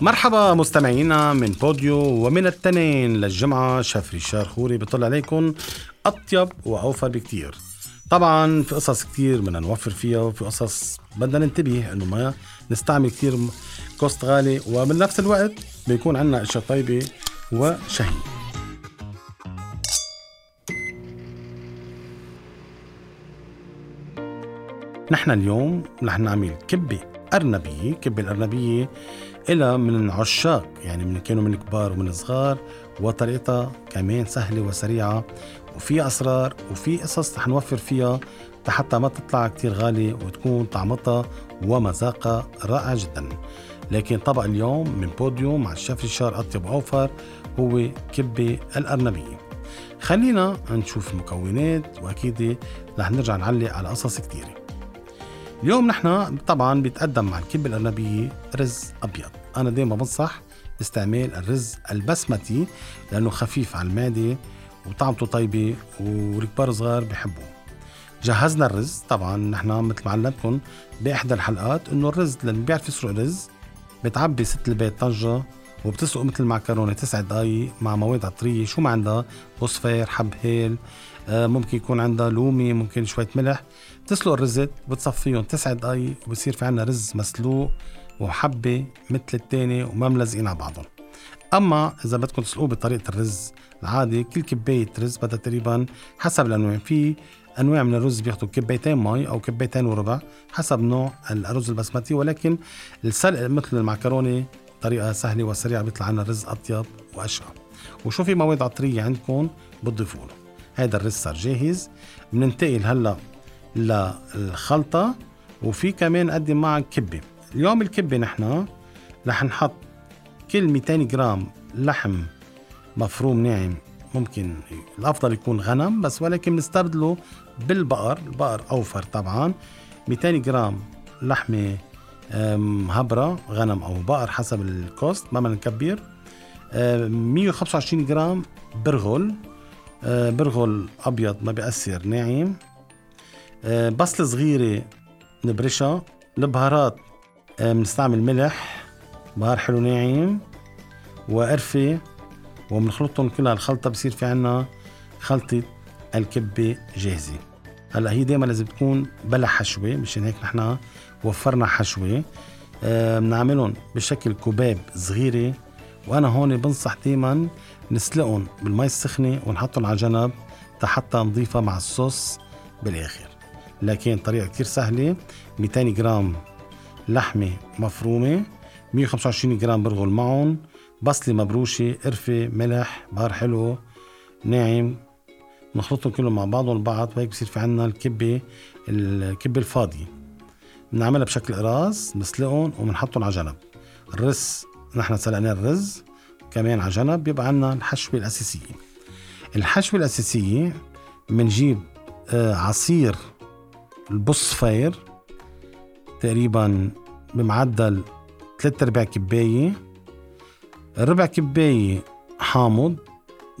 مرحبا مستمعينا من بوديو ومن التنين للجمعة. شاف ريشار خوري بيطلع عليكم. أطيب وأوفر بكتير. طبعا في قصص كتير بدنا نوفر فيها وفي قصص بدنا ننتبه إنه ما نستعمل كتير cost غالي. ومن نفس الوقت بيكون عندنا اشياء طيبة وشهيه نحن اليوم رح نعمل كبة أرنبية. كبة الأرنبية إلها من عشاق يعني من كانوا من كبار ومن صغار وطريقتها كمان سهلة وسريعة وفي أسرار وفي قصص رح نوفر فيها حتى ما تطلع كتير غالية وتكون طعمتها ومذاقها رائع جدا. لكن طبق اليوم من بوديوم مع الشيف ريشار أطيب أوفر هو كبة الأرنبية خلينا نشوف المكونات وأكيد رح نرجع نعلق على قصص كتيرة. اليوم نحن طبعا بيتقدم مع الكبة الأرنبية رز أبيض. أنا دايما بنصح باستعمال الرز البسمتي لأنه خفيف على المعدة وطعمته طيبة والكبار صغار بحبوه. جهزنا الرز. طبعا نحن مثل ما علمتكم بإحدى الحلقات إنه الرز اللي بيعرف يسرق رز بتعبي ست البيت طنجة وبتسلق مثل المعكرونه تسع دقايق مع مواد عطرية. شو ما عندها؟ فوسفير حب هيل آه، ممكن يكون عندها لومي ممكن شوية ملح. بتسلق الرزات بتصفيهم تسع دقايق وبصير في عندنا رز مسلوق وحبة مثل التاني وما ملزقين على بعضهم. أما إذا بدكم تسلقوه بطريقة الرز العادي كل كباية رز بدها تقريبا حسب الأنواع. في أنواع من الرز بياخذوا كبايتين مي أو كبايتين وربع حسب نوع الرز البسمتي ولكن السلق مثل المعكرونة طريقه سهلة وسريعة بيطلع عنا الرز أطيب واشهى وشو في مواد عطرية عندكم بتضيفوا له هذا الرز صار جاهز. بننتقل هلأ للخلطة. وفي كمان نقدم معها كبة. اليوم الكبة نحن رح نحط كل 200 جرام لحم مفروم ناعم. ممكن الأفضل يكون غنم بس ولكن بنستبدله بالبقر. البقر أوفر طبعا. 200 جرام لحمة هبرة غنم أو بقر حسب ال cost ما بدنا نكبر 125 جرام برغل برغل أبيض ما بيأثر ناعم. بصلة صغيرة نبرشها. البهارات بنستعمل ملح بهار حلو ناعم. وقرفة وبنخلطهم كلها الخلطة بصير في عنا خلطة الكبة جاهزة. هلا هي دائما لازم تكون بلا حشوة مشان هيك نحن وفرنا حشوة. آه، بنعملهم بشكل كباب صغيرة وأنا هون بنصح دائما نسلقهم بالمي السخنة ونحطهم على جنب حتى نضيفها مع الصوص بالآخر. لكن طريقة كتير سهلة. 200 جرام لحمة مفرومة 125 جرام برغل معهم بصلة مبروشة قرفة ملح بهار حلو ناعم نخلطهم كلهم مع بعضهم البعض وهيك بصير في عنا الكبة الكبة الفاضية. بنعملها بشكل قراص بنسلقهم وبنحطهم على جنب. الرز نحن سلقنا الرز كمان على جنب بيبقى عنا الحشوة الأساسية. الحشوة الأساسية بنجيب آه، عصير البصفير تقريبا بمعدل 3 أرباع كباية. ربع كباية حامض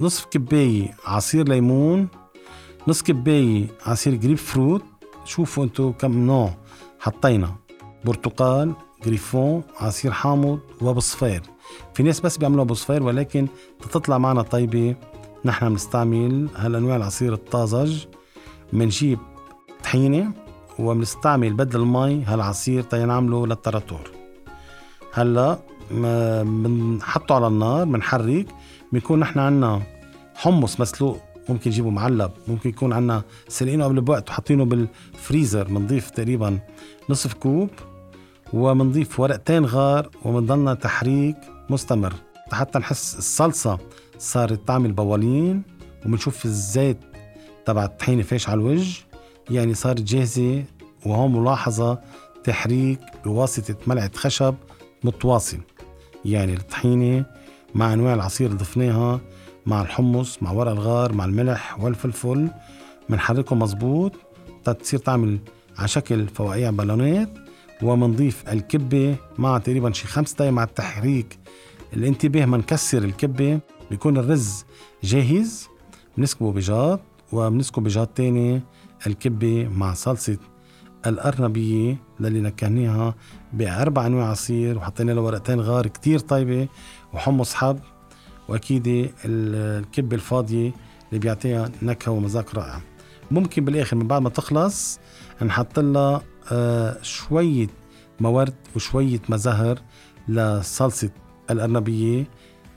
نصف كباية عصير ليمون نص كباية عصير جريب فروت. شوفوا انتو كم نوع حطينا. برتقال جريفون عصير حامض وبصفير. في ناس بس بيعملوها بصفير ولكن تطلع معنا طيبة. نحن بنستعمل هالأنواع العصير الطازج. بنجيب طحينة وبنستعمل بدل المي هالعصير تينعمله للتراتور. هلأ بنحطه على النار بنحرك بيكون نحن عنا حمص مسلوق ممكن نجيبه معلب ممكن يكون عنا سلقينه قبل بوقت وحاطينه بالفريزر بنضيف تقريبا نصف كوب وبنضيف ورقتين غار وبنضلنا تحريك مستمر. حتى نحس الصلصة صارت تعمل بوالين وبنشوف الزيت تبع الطحينة فيش على الوجه. يعني صارت جاهزة وهون ملاحظة تحريك بواسطة ملعقة خشب متواصل. يعني الطحينة مع أنواع العصير اللي ضفناها مع الحمص مع ورق الغار مع الملح والفلفل. بنحركهم مزبوط تصير تعمل على شكل فوقيع بالونات. ومنضيف الكبة مع تقريبا شي خمس دقايق مع التحريك. الانتباه ما نكسر الكبة بيكون الرز جاهز بنسكبه بجاط وبنسكب بجاط تاني الكبة مع صلصة الأرنبية اللي نكهناها بأربع أنواع عصير وحطينا له ورقتين غار كتير طيبة وحمص حب وأكيد الكبة الفاضية اللي بيعطيها نكهة ومذاق رائع. ممكن بالآخر من بعد ما تخلص نحط لها آه، شوية مورد وشوية مزهر لصلصة الأرنبية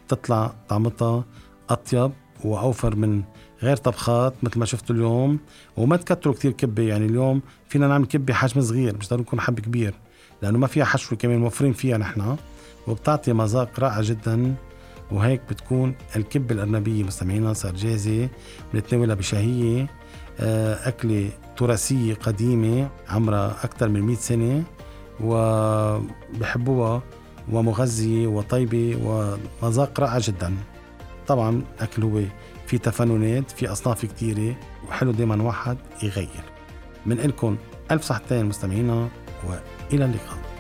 تطلع طعمتها أطيب وأوفر من غير طبخات مثل ما شفتوا اليوم وما تكتروا كتير كبة. يعني اليوم فينا نعمل كبة حجم صغير مش ضروري يكون حب كبير لأنه ما فيها حشوة كمان موفرين فيها نحن وبتعطي مذاق رائع جدا. وهيك بتكون الكبة الأرنبية مستمعينا صار جاهزة بنتناولها بشهية. آه، أكلة تراثية قديمة عمرها أكثر من 100 سنة وبحبوها ومغذية وطيبة ومذاق رائع جدا. طبعا الأكل هو في تفننات في أصناف كثيرة وحلو دايما واحد يغير. من لكم ألف صحتين مستمعينا وإلى اللقاء.